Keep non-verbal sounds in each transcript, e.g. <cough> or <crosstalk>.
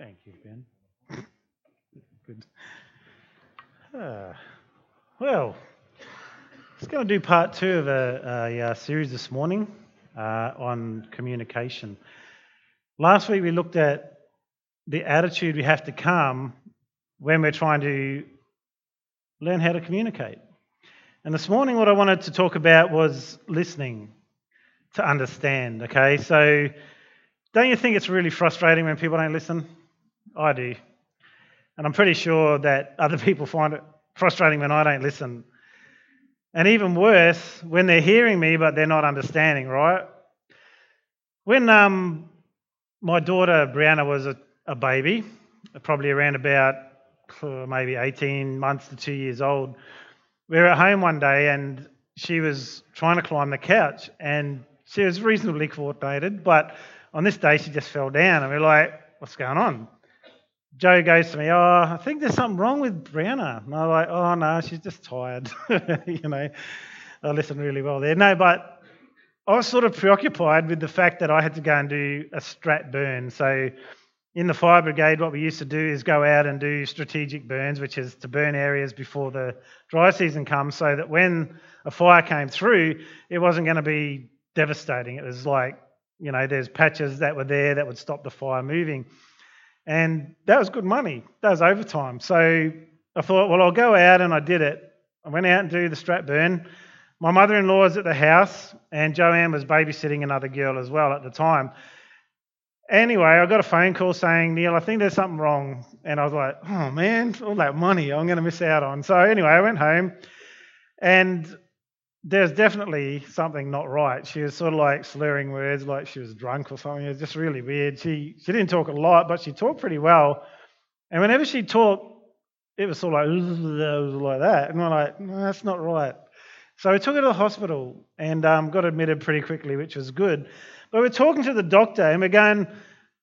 Thank you, Ben. Good. Ah, well, let's go and do part two of a, a, a series this morning uh, on communication. Last week we looked at the attitude we have to come when we're trying to learn how to communicate. And this morning, what I wanted to talk about was listening to understand. Okay, so don't you think it's really frustrating when people don't listen? I do. And I'm pretty sure that other people find it frustrating when I don't listen. And even worse, when they're hearing me but they're not understanding, right? When um, my daughter Brianna was a, a baby, probably around about uh, maybe 18 months to two years old, we were at home one day and she was trying to climb the couch and she was reasonably coordinated, but on this day she just fell down and we we're like, what's going on? Joe goes to me, oh, I think there's something wrong with Brianna. And I'm like, oh no, she's just tired. <laughs> you know, I listened really well there. No, but I was sort of preoccupied with the fact that I had to go and do a strat burn. So in the fire brigade, what we used to do is go out and do strategic burns, which is to burn areas before the dry season comes, so that when a fire came through, it wasn't going to be devastating. It was like, you know, there's patches that were there that would stop the fire moving. And that was good money. That was overtime. So I thought, well, I'll go out and I did it. I went out and do the strat burn. My mother in law was at the house, and Joanne was babysitting another girl as well at the time. Anyway, I got a phone call saying, Neil, I think there's something wrong. And I was like, oh man, all that money I'm going to miss out on. So anyway, I went home and there's definitely something not right. She was sort of like slurring words like she was drunk or something. It was just really weird. She, she didn't talk a lot, but she talked pretty well. And whenever she talked, it was sort of like, like that. And we're like, no, that's not right. So we took her to the hospital and um, got admitted pretty quickly, which was good. But we're talking to the doctor and we're going,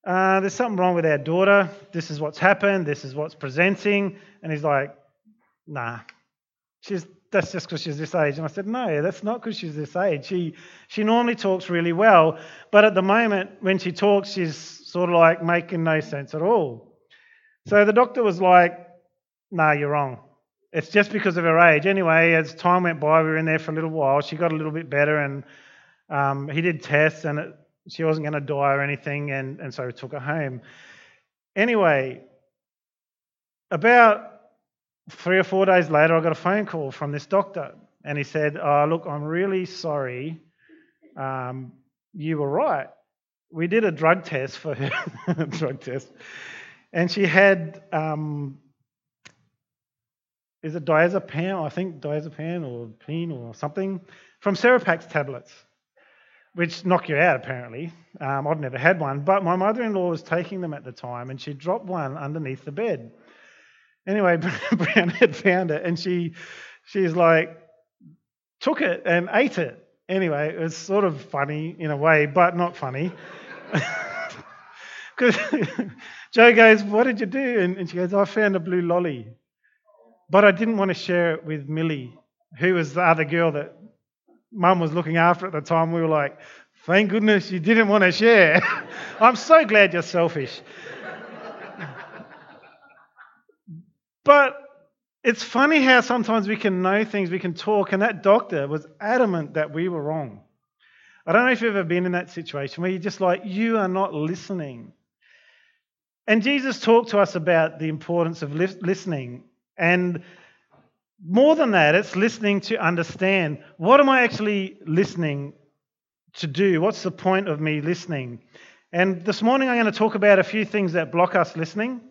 uh, there's something wrong with our daughter. This is what's happened. This is what's presenting. And he's like, nah, she's, that's just because she's this age. And I said, no, that's not because she's this age. She, she normally talks really well. But at the moment, when she talks, she's sort of like making no sense at all. So the doctor was like, no, nah, you're wrong. It's just because of her age. Anyway, as time went by, we were in there for a little while. She got a little bit better and um, he did tests and it, she wasn't going to die or anything, and, and so we took her home. Anyway, about three or four days later, I got a phone call from this doctor, and he said, oh, Look, I'm really sorry. Um, you were right. We did a drug test for her, <laughs> drug test, and she had. Um, is it diazepam? I think diazepam or peen or something from Serepax tablets which knock you out apparently. Um, I've never had one, but my mother in law was taking them at the time and she dropped one underneath the bed. Anyway, <laughs> Brown had found it and she she's like, took it and ate it. Anyway, it was sort of funny in a way, but not funny. <laughs> Because <laughs> Joe goes, What did you do? And, and she goes, I found a blue lolly. But I didn't want to share it with Millie, who was the other girl that mum was looking after at the time, we were like, thank goodness you didn't want to share. I'm so glad you're selfish. But it's funny how sometimes we can know things, we can talk, and that doctor was adamant that we were wrong. I don't know if you've ever been in that situation where you're just like, you are not listening. And Jesus talked to us about the importance of listening. And more than that, it's listening to understand what am I actually listening to do? What's the point of me listening? And this morning, I'm going to talk about a few things that block us listening.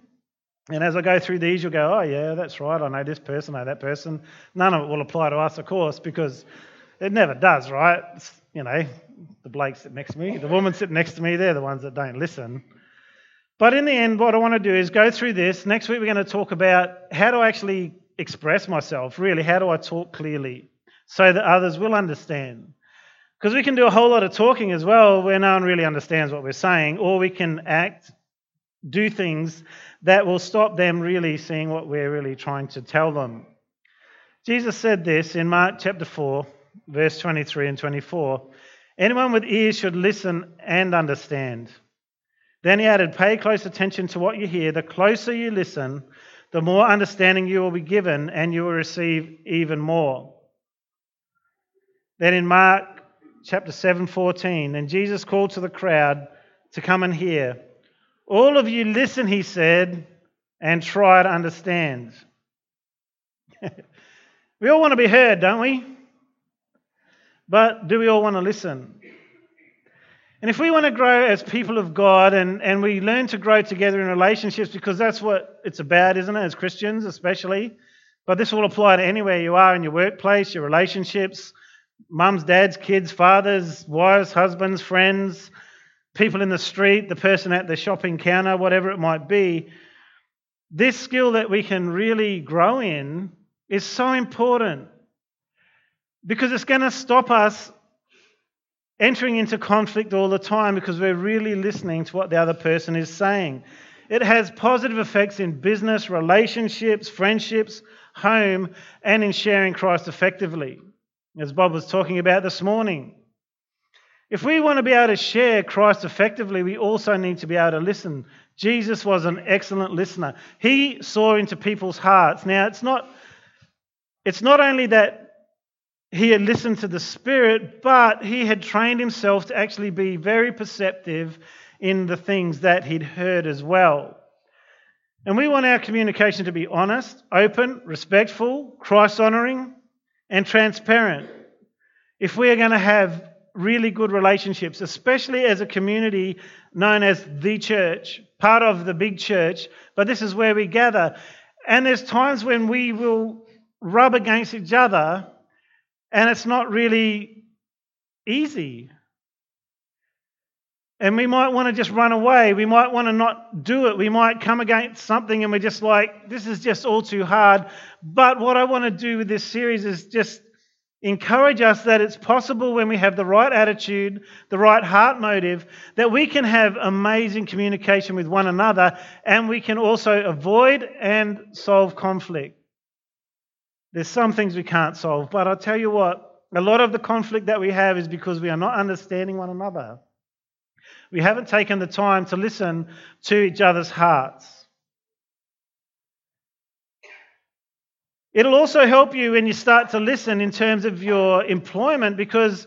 And as I go through these, you'll go, oh, yeah, that's right. I know this person, I know that person. None of it will apply to us, of course, because it never does, right? It's, you know, the Blake sitting next to me, the woman sitting next to me, they're the ones that don't listen. But in the end, what I want to do is go through this. Next week, we're going to talk about how to actually express myself, really? How do I talk clearly so that others will understand? Because we can do a whole lot of talking as well where no one really understands what we're saying, or we can act, do things that will stop them really seeing what we're really trying to tell them. Jesus said this in Mark chapter 4, verse 23 and 24 Anyone with ears should listen and understand. Then he added, Pay close attention to what you hear. The closer you listen, the more understanding you will be given, and you will receive even more. Then in Mark chapter 7 14, and Jesus called to the crowd to come and hear. All of you listen, he said, and try to understand. <laughs> we all want to be heard, don't we? But do we all want to listen? And if we want to grow as people of God and, and we learn to grow together in relationships, because that's what it's about, isn't it, as Christians especially? But this will apply to anywhere you are in your workplace, your relationships, mums, dads, kids, fathers, wives, husbands, friends, people in the street, the person at the shopping counter, whatever it might be. This skill that we can really grow in is so important because it's going to stop us entering into conflict all the time because we're really listening to what the other person is saying. It has positive effects in business, relationships, friendships, home, and in sharing Christ effectively, as Bob was talking about this morning. If we want to be able to share Christ effectively, we also need to be able to listen. Jesus was an excellent listener. He saw into people's hearts. Now, it's not, it's not only that he had listened to the Spirit, but he had trained himself to actually be very perceptive in the things that he'd heard as well. And we want our communication to be honest, open, respectful, Christ honoring, and transparent. If we are going to have really good relationships, especially as a community known as the church, part of the big church, but this is where we gather. And there's times when we will rub against each other and it's not really easy. And we might want to just run away. We might want to not do it. We might come against something and we're just like, this is just all too hard. But what I want to do with this series is just encourage us that it's possible when we have the right attitude, the right heart motive, that we can have amazing communication with one another and we can also avoid and solve conflict. There's some things we can't solve, but I'll tell you what, a lot of the conflict that we have is because we are not understanding one another. We haven't taken the time to listen to each other's hearts. It'll also help you when you start to listen in terms of your employment because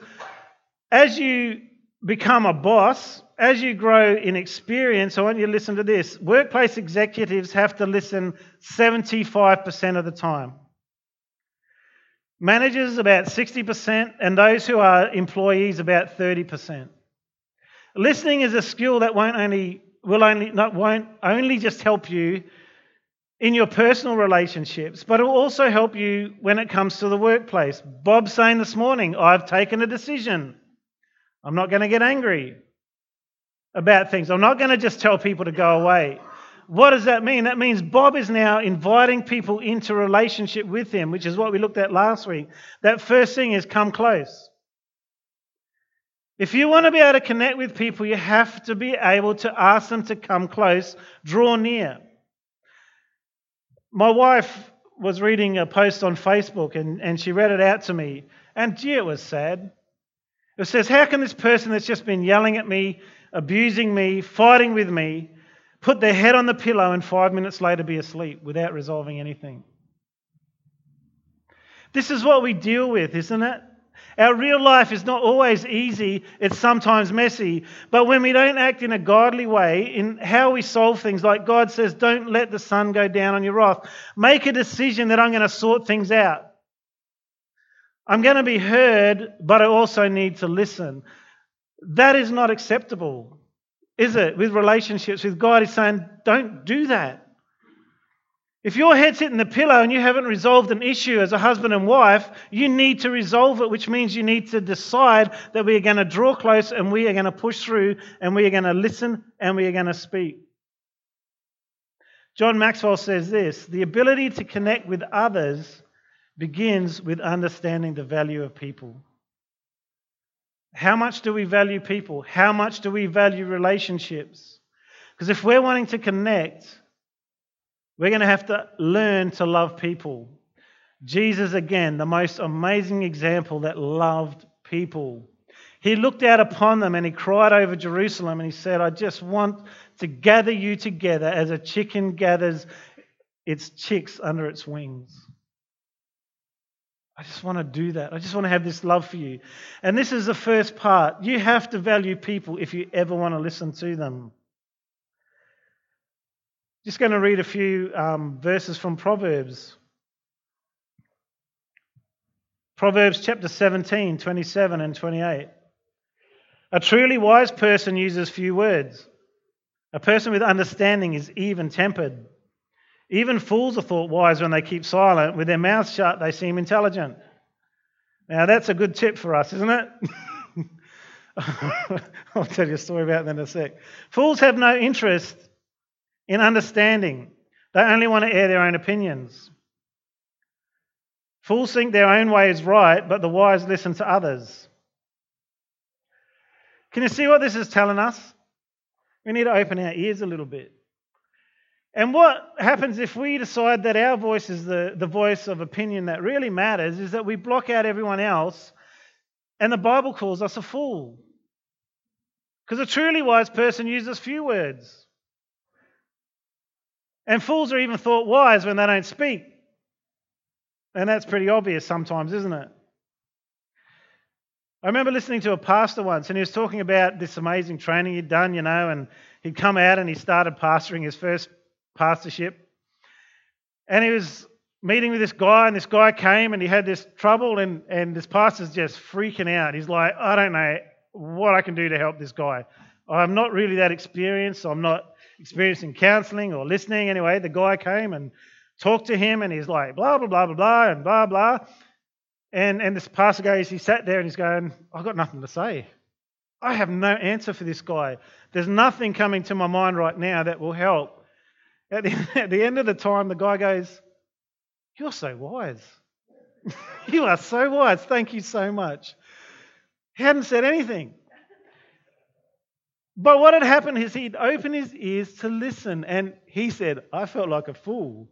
as you become a boss, as you grow in experience, I want you to listen to this. Workplace executives have to listen 75% of the time. Managers about 60%, and those who are employees about 30%. Listening is a skill that won't only will only not won't only just help you in your personal relationships, but it will also help you when it comes to the workplace. Bob's saying this morning, I've taken a decision. I'm not going to get angry about things. I'm not going to just tell people to go away. What does that mean? That means Bob is now inviting people into relationship with him, which is what we looked at last week. That first thing is come close. If you want to be able to connect with people, you have to be able to ask them to come close, draw near. My wife was reading a post on Facebook and, and she read it out to me, and gee, it was sad. It says, How can this person that's just been yelling at me, abusing me, fighting with me, put their head on the pillow and five minutes later be asleep without resolving anything. This is what we deal with, isn't it? Our real life is not always easy, it's sometimes messy. But when we don't act in a godly way, in how we solve things, like God says, don't let the sun go down on your wrath. Make a decision that I'm going to sort things out. I'm going to be heard, but I also need to listen. That is not acceptable is it, with relationships with God? He's saying, don't do that. If your head's hitting the pillow and you haven't resolved an issue as a husband and wife, you need to resolve it, which means you need to decide that we are going to draw close and we are going to push through and we are going to listen and we are going to speak. John Maxwell says this the ability to connect with others begins with understanding the value of people. How much do we value people? How much do we value relationships? Because if we're wanting to connect, we're going to have to learn to love people. Jesus, again, the most amazing example that loved people. He looked out upon them and he cried over Jerusalem and he said, I just want to gather you together as a chicken gathers its chicks under its wings. I just want to do that. I just want to have this love for you. And this is the first part. You have to value people if you ever want to listen to them. Just going to read a few um, verses from Proverbs. Proverbs chapter 17, 27 and 28. A truly wise person uses few words. A person with understanding is even tempered. Even fools are thought wise when they keep silent. With their mouths shut, they seem intelligent. Now, that's a good tip for us, isn't it? <laughs> I'll tell you a story about that in a sec. Fools have no interest in understanding, they only want to air their own opinions. Fools think their own way is right, but the wise listen to others. Can you see what this is telling us? We need to open our ears a little bit. And what happens if we decide that our voice is the, the voice of opinion that really matters is that we block out everyone else, and the Bible calls us a fool. Because a truly wise person uses few words. And fools are even thought wise when they don't speak. And that's pretty obvious sometimes, isn't it? I remember listening to a pastor once, and he was talking about this amazing training he'd done, you know, and he'd come out and he started pastoring his first pastorship. And he was meeting with this guy, and this guy came and he had this trouble, and, and this pastor's just freaking out. He's like, I don't know what I can do to help this guy. I'm not really that experienced. I'm not experienced in counseling or listening. Anyway, the guy came and talked to him, and he's like, blah, blah, blah, blah, blah, and blah, blah. And, and this pastor goes, he sat there and he's going, I've got nothing to say. I have no answer for this guy. There's nothing coming to my mind right now that will help. At the, <laughs> at the end of the time, the guy goes, You're so wise. <laughs> you are so wise. Thank you so much. He hadn't said anything. But what had happened is he'd opened his ears to listen, and he said, I felt like a fool,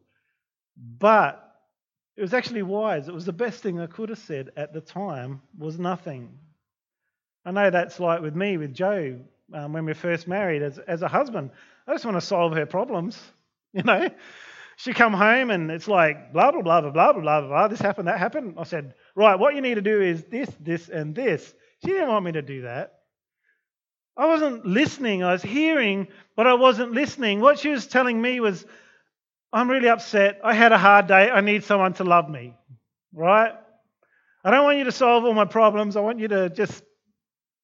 but it was actually wise. It was the best thing I could have said at the time, was nothing. I know that's like with me, with Joe, um, when we first married as, as a husband. I just want to solve her problems, <laughs> you know? She come home and it's like, blah, blah, blah, blah, blah, blah, blah, this happened, that happened. I said, right, what you need to do is this, this, and this. She didn't want me to do that. I wasn't listening. I was hearing, but I wasn't listening. What she was telling me was, I'm really upset. I had a hard day. I need someone to love me. Right? I don't want you to solve all my problems. I want you to just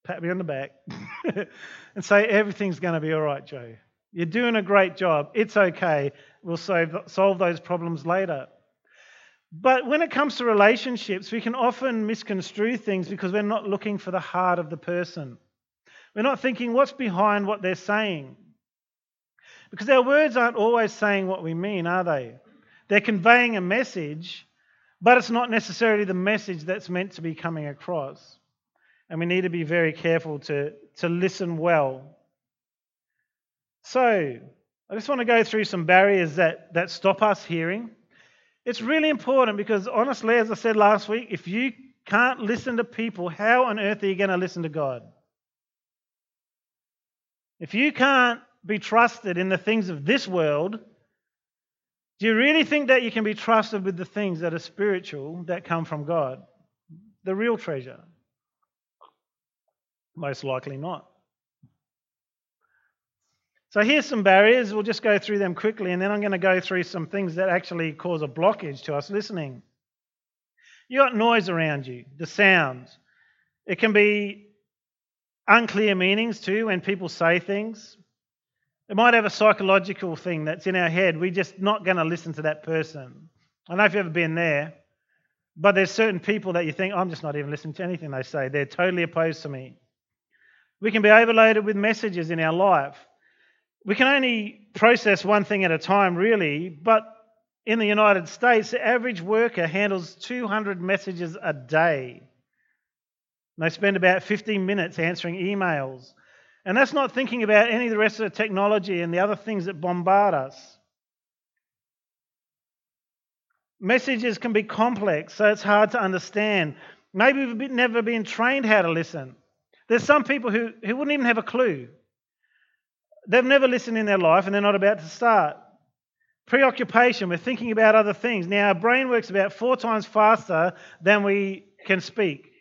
pat me on the back <laughs> and say, everything's going to be all right, Joe. You're doing a great job. It's okay. We'll solve, those problems later. But when it comes to relationships, we can often misconstrue things because we're not looking for the heart of the person. We're not thinking what's behind what they're saying. Because our words aren't always saying what we mean, are they? They're conveying a message, but it's not necessarily the message that's meant to be coming across. And we need to be very careful to, to listen well so, I just want to go through some barriers that, that stop us hearing. It's really important because, honestly, as I said last week, if you can't listen to people, how on earth are you going to listen to God? If you can't be trusted in the things of this world, do you really think that you can be trusted with the things that are spiritual that come from God? The real treasure? Most likely not. So here's some barriers. We'll just go through them quickly, and then I'm going to go through some things that actually cause a blockage to us listening. You got noise around you, the sounds. It can be unclear meanings too when people say things. It might have a psychological thing that's in our head. We're just not going to listen to that person. I don't know if you've ever been there, but there's certain people that you think, I'm just not even listening to anything they say. They're totally opposed to me. We can be overloaded with messages in our life we can only process one thing at a time, really, but in the United States, the average worker handles 200 messages a day. And they spend about 15 minutes answering emails. And that's not thinking about any of the rest of the technology and the other things that bombard us. Messages can be complex, so it's hard to understand. Maybe we've never been trained how to listen. There's some people who, who wouldn't even have a clue they've never listened in their life and they're not about to start. Preoccupation, we're thinking about other things. Now, our brain works about four times faster than we can speak.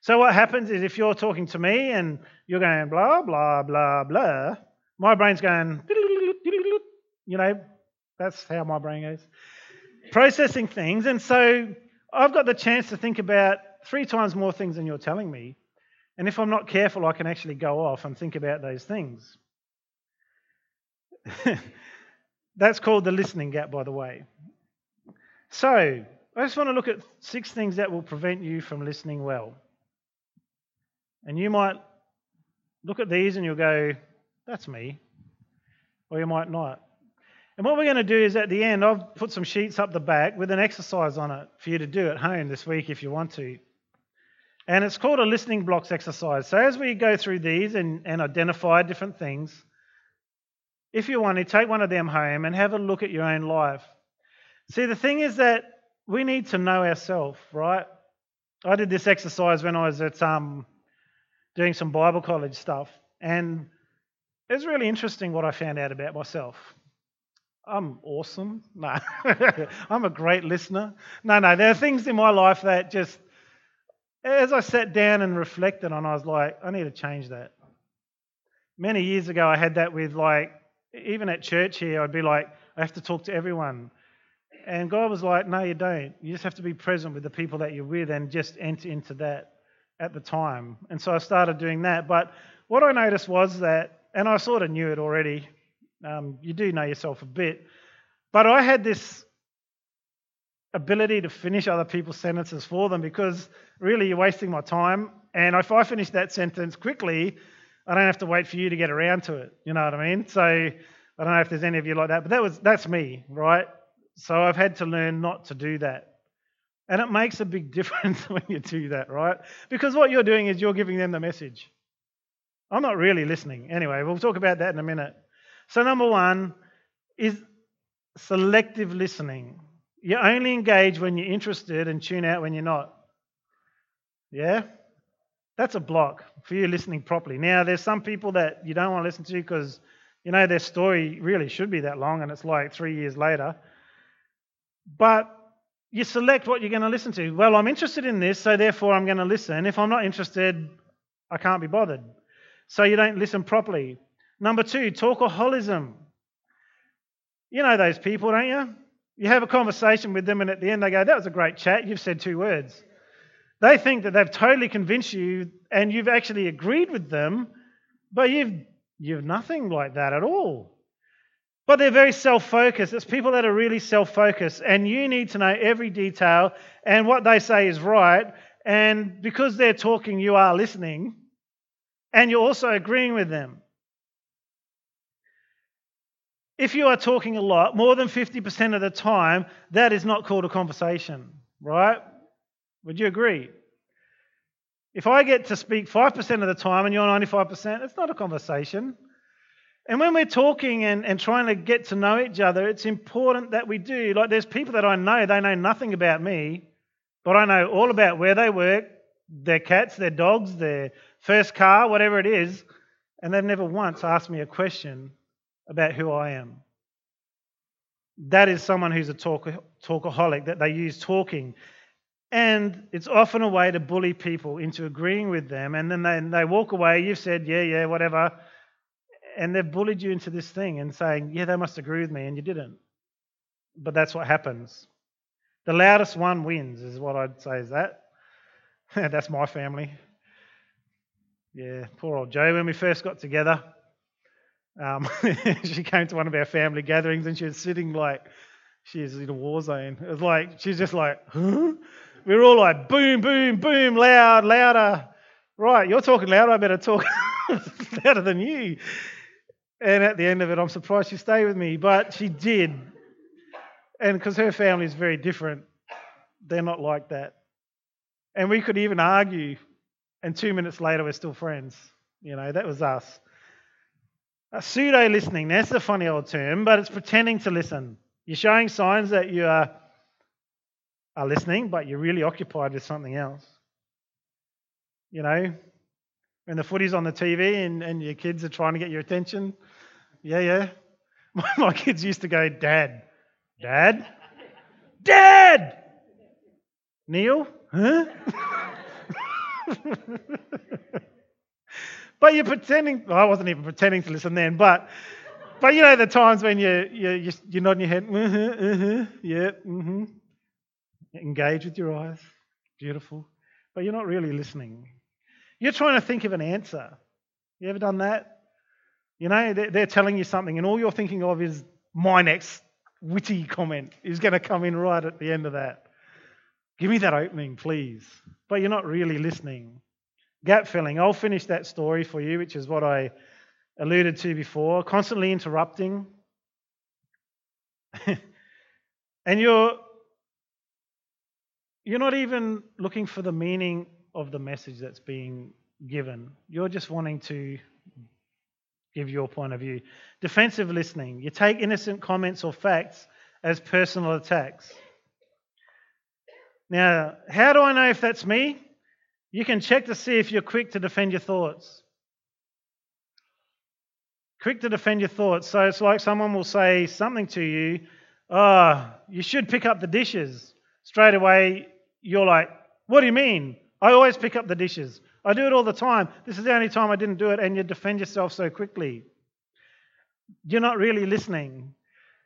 So, what happens is if you're talking to me and you're going blah, blah, blah, blah, my brain's going, you know, that's how my brain goes. Processing things. And so I've got the chance to think about three times more things than you're telling me. And if I'm not careful, I can actually go off and think about those things. <laughs> That's called the listening gap, by the way. So, I just want to look at six things that will prevent you from listening well. And you might look at these and you'll go, that's me. Or you might not. And what we're going to do is at the end, I've put some sheets up the back with an exercise on it for you to do at home this week if you want to. And it's called a listening blocks exercise. So as we go through these and, and identify different things, if you want to, take one of them home and have a look at your own life. See, the thing is that we need to know ourselves, right? I did this exercise when I was at um, doing some Bible college stuff, and it was really interesting what I found out about myself. I'm awesome. <laughs> No, I'm a great listener. No, no, there are things in my life that just, as I sat down and reflected on, I was like, I need to change that. Many years ago, I had that with like, even at church here, I'd be like, I have to talk to everyone. And God was like, No, you don't. You just have to be present with the people that you're with and just enter into that at the time. And so I started doing that. But what I noticed was that, and I sort of knew it already, um, you do know yourself a bit. But I had this ability to finish other people's sentences for them because really you're wasting my time. And if I finish that sentence quickly, I don't have to wait for you to get around to it. You know what I mean? So I don't know if there's any of you like that, but that was that's me, right? So I've had to learn not to do that. And it makes a big <laughs> difference when you do that, right? Because what you're doing is you're giving them the message. I'm not really listening. Anyway, we'll talk about that in a minute. So, number one is selective listening. You only engage when you're interested and tune out when you're not. Yeah? That's a block for you listening properly. Now, there's some people that you don't want to listen to because, you know, their story really should be that long and it's like three years later. But you select what you're going to listen to. Well, I'm interested in this, so therefore I'm going to listen. If I'm not interested, I can't be bothered. So you don't listen properly. Number two, talkaholism. You know those people, don't you? You have a conversation with them, and at the end they go, That was a great chat. You've said two words. They think that they've totally convinced you and you've actually agreed with them, but you've, you've nothing like that at all. But they're very self focused. It's people that are really self focused, and you need to know every detail, and what they say is right. And because they're talking, you are listening, and you're also agreeing with them. If you are talking a lot, more than 50% of the time, that is not called a conversation, right? Would you agree? If I get to speak 5% of the time and you're 95%, it's not a conversation. And when we're talking and, and trying to get to know each other, it's important that we do. Like, there's people that I know, they know nothing about me, but I know all about where they work, their cats, their dogs, their first car, whatever it is, and they've never once asked me a question about who I am. That is someone who's a talker, talkaholic, that they use talking. And it's often a way to bully people into agreeing with them. And then they, they walk away. You've said, yeah, yeah, whatever. And they've bullied you into this thing and saying, yeah, they must agree with me. And you didn't. But that's what happens. The loudest one wins, is what I'd say, is that. <laughs> that's my family. Yeah, poor old Joe. When we first got together, um, <laughs> she came to one of our family gatherings and she was sitting like she she's in a war zone. It was like she's just like, huh? We were all like, boom, boom, boom, loud, louder. Right, you're talking louder, I better talk <laughs> louder than you. And at the end of it, I'm surprised she stayed with me, but she did. And because her family is very different, they're not like that. And we could even argue, and two minutes later, we're still friends. You know, that was us. A pseudo listening, that's a funny old term, but it's pretending to listen. You're showing signs that you are, are listening, but you're really occupied with something else. You know, when the footy's on the TV and, and your kids are trying to get your attention, Yeah, yeah. <laughs> My kids used to go, Dad, Dad, Dad! Neil? Huh? <laughs> but you're pretending, well, I wasn't even pretending to listen then, but but you know the times when you you you nodding your head, mm-hmm, mm-hmm, yeah, mm-hmm. engage with your eyes, beautiful, but you're not really listening. You're trying to think of an answer. You ever done that? You know, they're telling you something, and all you're thinking of is my next witty comment is going to come in right at the end of that. Give me that opening, please. But you're not really listening. Gap filling. I'll finish that story for you, which is what I alluded to before. Constantly interrupting. <laughs> and you're you're not even looking for the meaning of the message that's being given. You're just wanting to give your point of view. Defensive listening. You take innocent comments or facts as personal attacks. Now, how do I know if that's me? You can check to see if you're quick to defend your thoughts. Quick to defend your thoughts. So it's like someone will say something to you, oh, you should pick up the dishes. Straight away, you're like, what do you mean? I always pick up the dishes. I do it all the time. This is the only time I didn't do it, and you defend yourself so quickly. You're not really listening.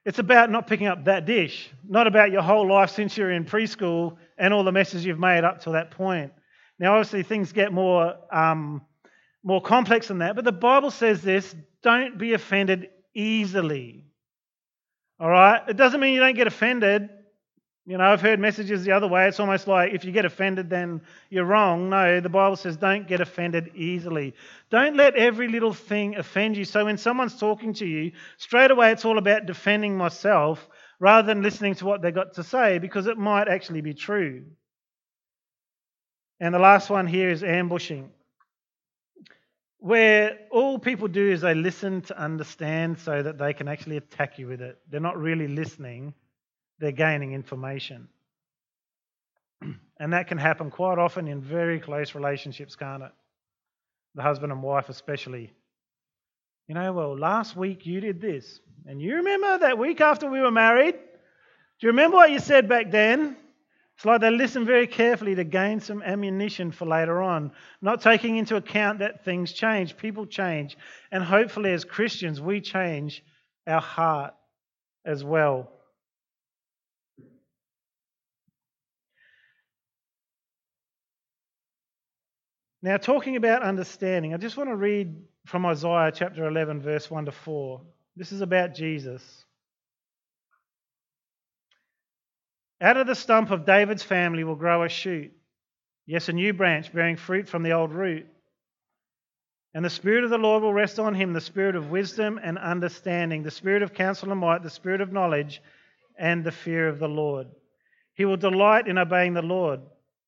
It's about not picking up that dish, not about your whole life since you're in preschool and all the messes you've made up to that point. Now, obviously, things get more, um, more complex than that, but the Bible says this don't be offended easily. All right? It doesn't mean you don't get offended. You know, I've heard messages the other way. It's almost like if you get offended, then you're wrong. No, the Bible says don't get offended easily. Don't let every little thing offend you. So when someone's talking to you, straight away it's all about defending myself rather than listening to what they've got to say because it might actually be true. And the last one here is ambushing, where all people do is they listen to understand so that they can actually attack you with it. They're not really listening they're gaining information. and that can happen quite often in very close relationships, can't it? The husband and wife, especially. You know, well, last week you did this. And you remember that week after we were married? Do you remember what you said back then? It's like they listen very carefully to gain some ammunition for later on, not taking into account that things change, people change, and hopefully, as Christians, we change our heart as well. Now, talking about understanding, I just want to read from Isaiah chapter 11, verse 1 to 4. This is about Jesus. Out of the stump of David's family will grow a shoot, yes, a new branch bearing fruit from the old root. And the Spirit of the Lord will rest on him the Spirit of wisdom and understanding, the Spirit of counsel and might, the Spirit of knowledge and the fear of the Lord. He will delight in obeying the Lord.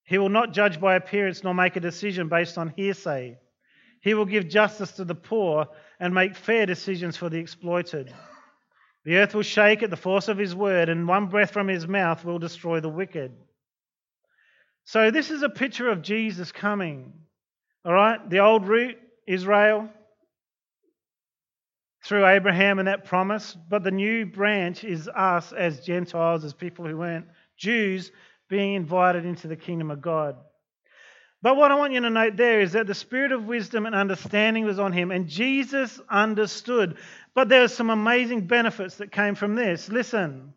He will not judge by appearance nor make a decision based on hearsay. He will give justice to the poor and make fair decisions for the exploited. The earth will shake at the force of his word, and one breath from his mouth will destroy the wicked. So, this is a picture of Jesus coming. All right? The old root, Israel, through Abraham and that promise, but the new branch is us as Gentiles, as people who weren't Jews, being invited into the kingdom of God. But what I want you to note there is that the spirit of wisdom and understanding was on him, and Jesus understood. But there are some amazing benefits that came from this. Listen,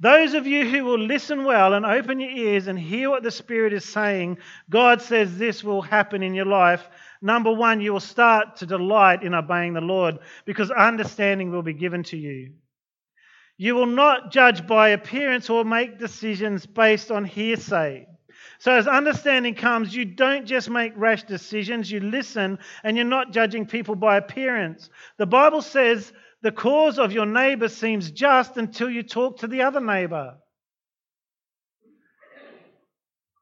those of you who will listen well and open your ears and hear what the Spirit is saying, God says this will happen in your life. Number one, you will start to delight in obeying the Lord because understanding will be given to you. You will not judge by appearance or make decisions based on hearsay. So, as understanding comes, you don't just make rash decisions, you listen, and you're not judging people by appearance. The Bible says the cause of your neighbor seems just until you talk to the other neighbor.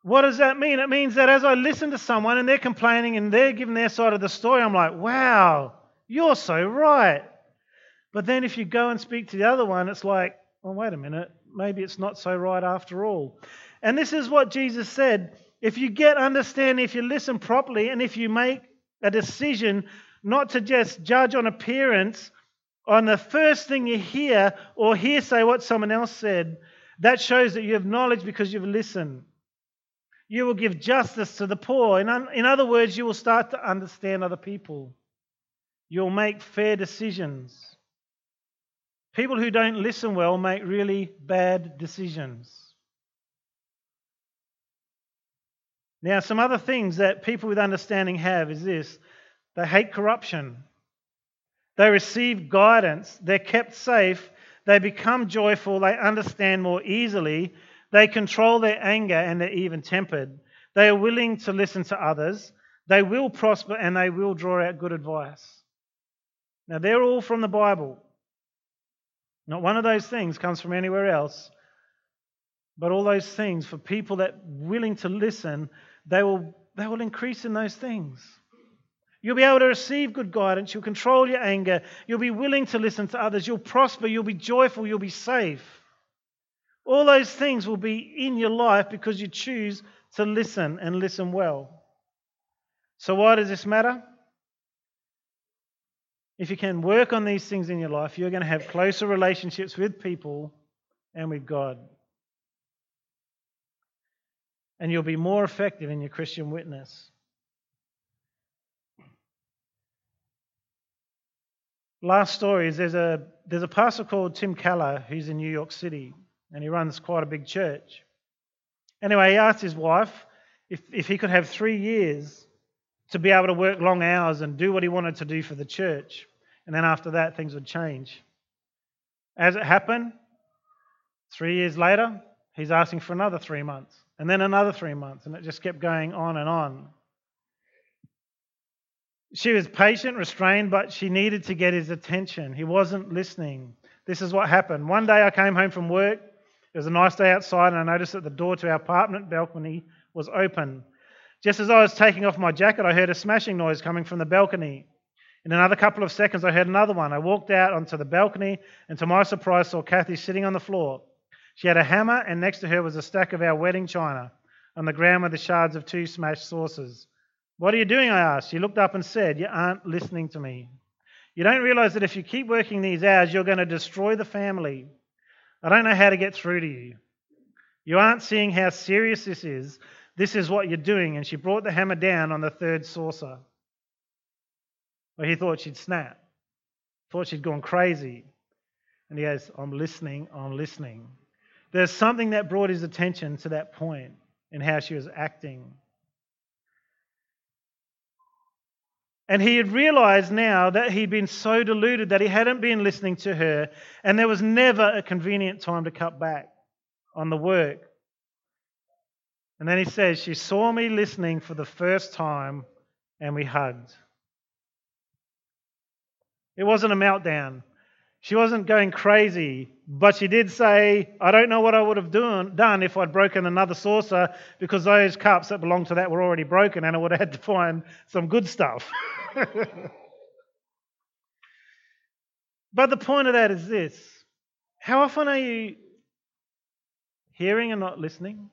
What does that mean? It means that as I listen to someone and they're complaining and they're giving their side of the story, I'm like, wow, you're so right. But then if you go and speak to the other one, it's like, well, wait a minute, maybe it's not so right after all. And this is what Jesus said. If you get understanding, if you listen properly, and if you make a decision not to just judge on appearance, on the first thing you hear or hear say what someone else said, that shows that you have knowledge because you've listened. You will give justice to the poor. In, in other words, you will start to understand other people. You'll make fair decisions. People who don't listen well make really bad decisions. Now, some other things that people with understanding have is this they hate corruption, they receive guidance, they're kept safe, they become joyful, they understand more easily, they control their anger, and they're even tempered. They are willing to listen to others, they will prosper, and they will draw out good advice. Now, they're all from the Bible. Not one of those things comes from anywhere else. But all those things, for people that willing to listen, they will, they will increase in those things. You'll be able to receive good guidance. You'll control your anger. You'll be willing to listen to others. You'll prosper. You'll be joyful. You'll be safe. All those things will be in your life because you choose to listen and listen well. So, why does this matter? If you can work on these things in your life, you're going to have closer relationships with people and with God. And you'll be more effective in your Christian witness. Last story is there's a, there's a pastor called Tim Keller who's in New York City, and he runs quite a big church. Anyway, he asked his wife if, if he could have three years to be able to work long hours and do what he wanted to do for the church. And then after that, things would change. As it happened, three years later, he's asking for another three months, and then another three months, and it just kept going on and on. She was patient, restrained, but she needed to get his attention. He wasn't listening. This is what happened. One day I came home from work. It was a nice day outside, and I noticed that the door to our apartment balcony was open. Just as I was taking off my jacket, I heard a smashing noise coming from the balcony. In another couple of seconds, I heard another one. I walked out onto the balcony and, to my surprise, saw Kathy sitting on the floor. She had a hammer, and next to her was a stack of our wedding china. On the ground were the shards of two smashed saucers. What are you doing? I asked. She looked up and said, You aren't listening to me. You don't realize that if you keep working these hours, you're going to destroy the family. I don't know how to get through to you. You aren't seeing how serious this is. This is what you're doing. And she brought the hammer down on the third saucer. He thought she'd snap, thought she'd gone crazy. And he goes, I'm listening, I'm listening. There's something that brought his attention to that point in how she was acting. And he had realized now that he'd been so deluded that he hadn't been listening to her, and there was never a convenient time to cut back on the work. And then he says, She saw me listening for the first time, and we hugged. It wasn't a meltdown. She wasn't going crazy, but she did say, I don't know what I would have done, if I'd broken another saucer because those cups that belonged to that were already broken and I would have had to find some good stuff. <laughs> but the point of that is this how often are you hearing and not listening?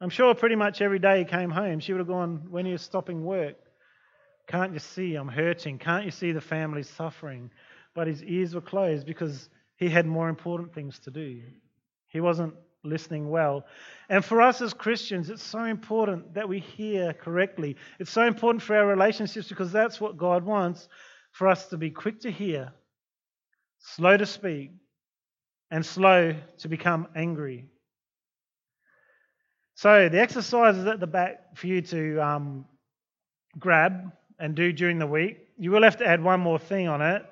I'm sure pretty much every day he came home, she would have gone, When are you stopping work? Can't you see I'm hurting? Can't you see the family's suffering? But his ears were closed because he had more important things to do. He wasn't listening well. And for us as Christians, it's so important that we hear correctly. It's so important for our relationships because that's what God wants for us to be quick to hear, slow to speak, and slow to become angry. So the exercise is at the back for you to um, grab and do during the week. You will have to add one more thing on it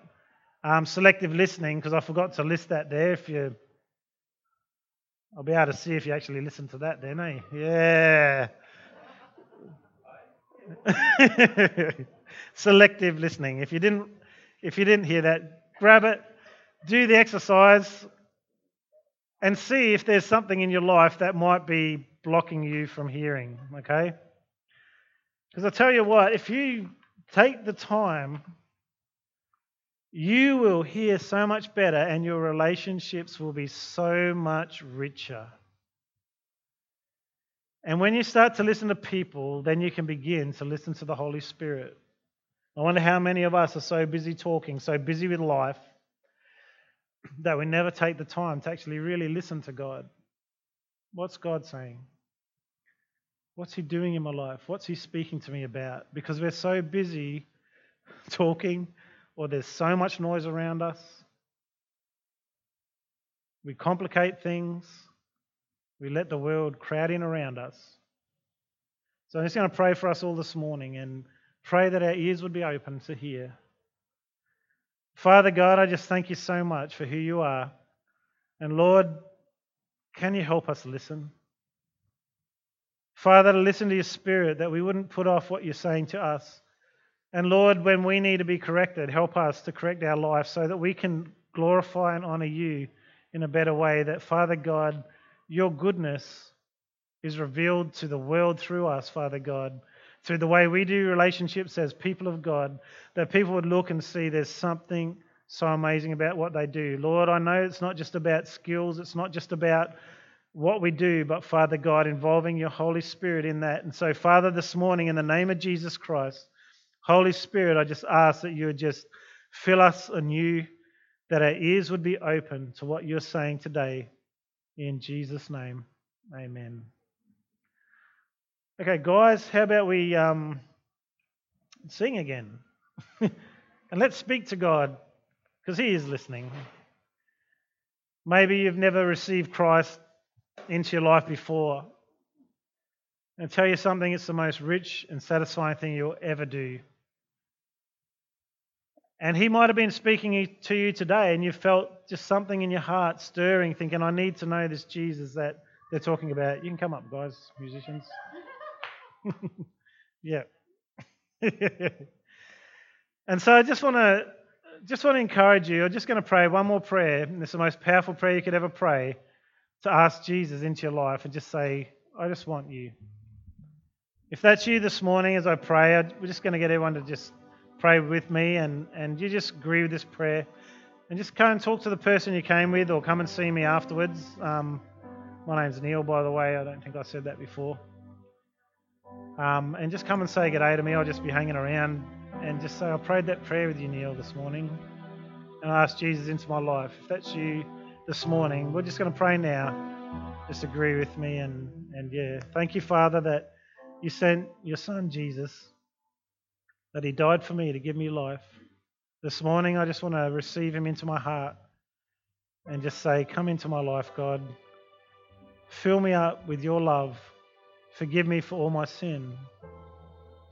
um, selective listening, because I forgot to list that there. If you, I'll be able to see if you actually listen to that then, eh? Yeah. <laughs> selective listening. If you didn't, if you didn't hear that, grab it, do the exercise, and see if there's something in your life that might be blocking you from hearing. Okay. Because I tell you what, if you take the time, you will hear so much better and your relationships will be so much richer. And when you start to listen to people, then you can begin to listen to the Holy Spirit. I wonder how many of us are so busy talking, so busy with life, that we never take the time to actually really listen to God. What's God saying? What's He doing in my life? What's He speaking to me about? Because we're so busy talking, or there's so much noise around us. We complicate things. We let the world crowd in around us. So I'm just going to pray for us all this morning and pray that our ears would be open to hear. Father God, I just thank you so much for who you are. And Lord, can you help us listen? Father, listen to your spirit, that we wouldn't put off what you're saying to us. And Lord, when we need to be corrected, help us to correct our life so that we can glorify and honor you in a better way. That, Father God, your goodness is revealed to the world through us, Father God, through the way we do relationships as people of God, that people would look and see there's something so amazing about what they do. Lord, I know it's not just about skills, it's not just about what we do, but Father God, involving your Holy Spirit in that. And so, Father, this morning, in the name of Jesus Christ, Holy Spirit, I just ask that you would just fill us anew, that our ears would be open to what you're saying today. In Jesus' name, amen. Okay, guys, how about we um, sing again? <laughs> and let's speak to God because He is listening. Maybe you've never received Christ into your life before. And tell you something, it's the most rich and satisfying thing you'll ever do. And he might have been speaking to you today, and you felt just something in your heart stirring, thinking, I need to know this Jesus that they're talking about. You can come up, guys, musicians. <laughs> yeah. <laughs> and so I just want to just want to encourage you. I'm just going to pray one more prayer. It's the most powerful prayer you could ever pray to ask Jesus into your life and just say, I just want you. If that's you this morning as I pray, we're just going to get everyone to just pray with me and, and you just agree with this prayer and just come and talk to the person you came with or come and see me afterwards. Um, my name's Neil, by the way. I don't think I said that before. Um, and just come and say good day to me. I'll just be hanging around and just say, I prayed that prayer with you, Neil, this morning. And I asked Jesus into my life. If that's you this morning, we're just going to pray now. Just agree with me. And, and yeah, thank you, Father, that you sent your son, Jesus that He died for me to give me life. This morning, I just want to receive Him into my heart and just say, Come into my life, God. Fill me up with your love. Forgive me for all my sin.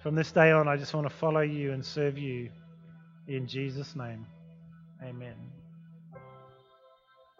From this day on, I just want to follow you and serve you. In Jesus' name, amen.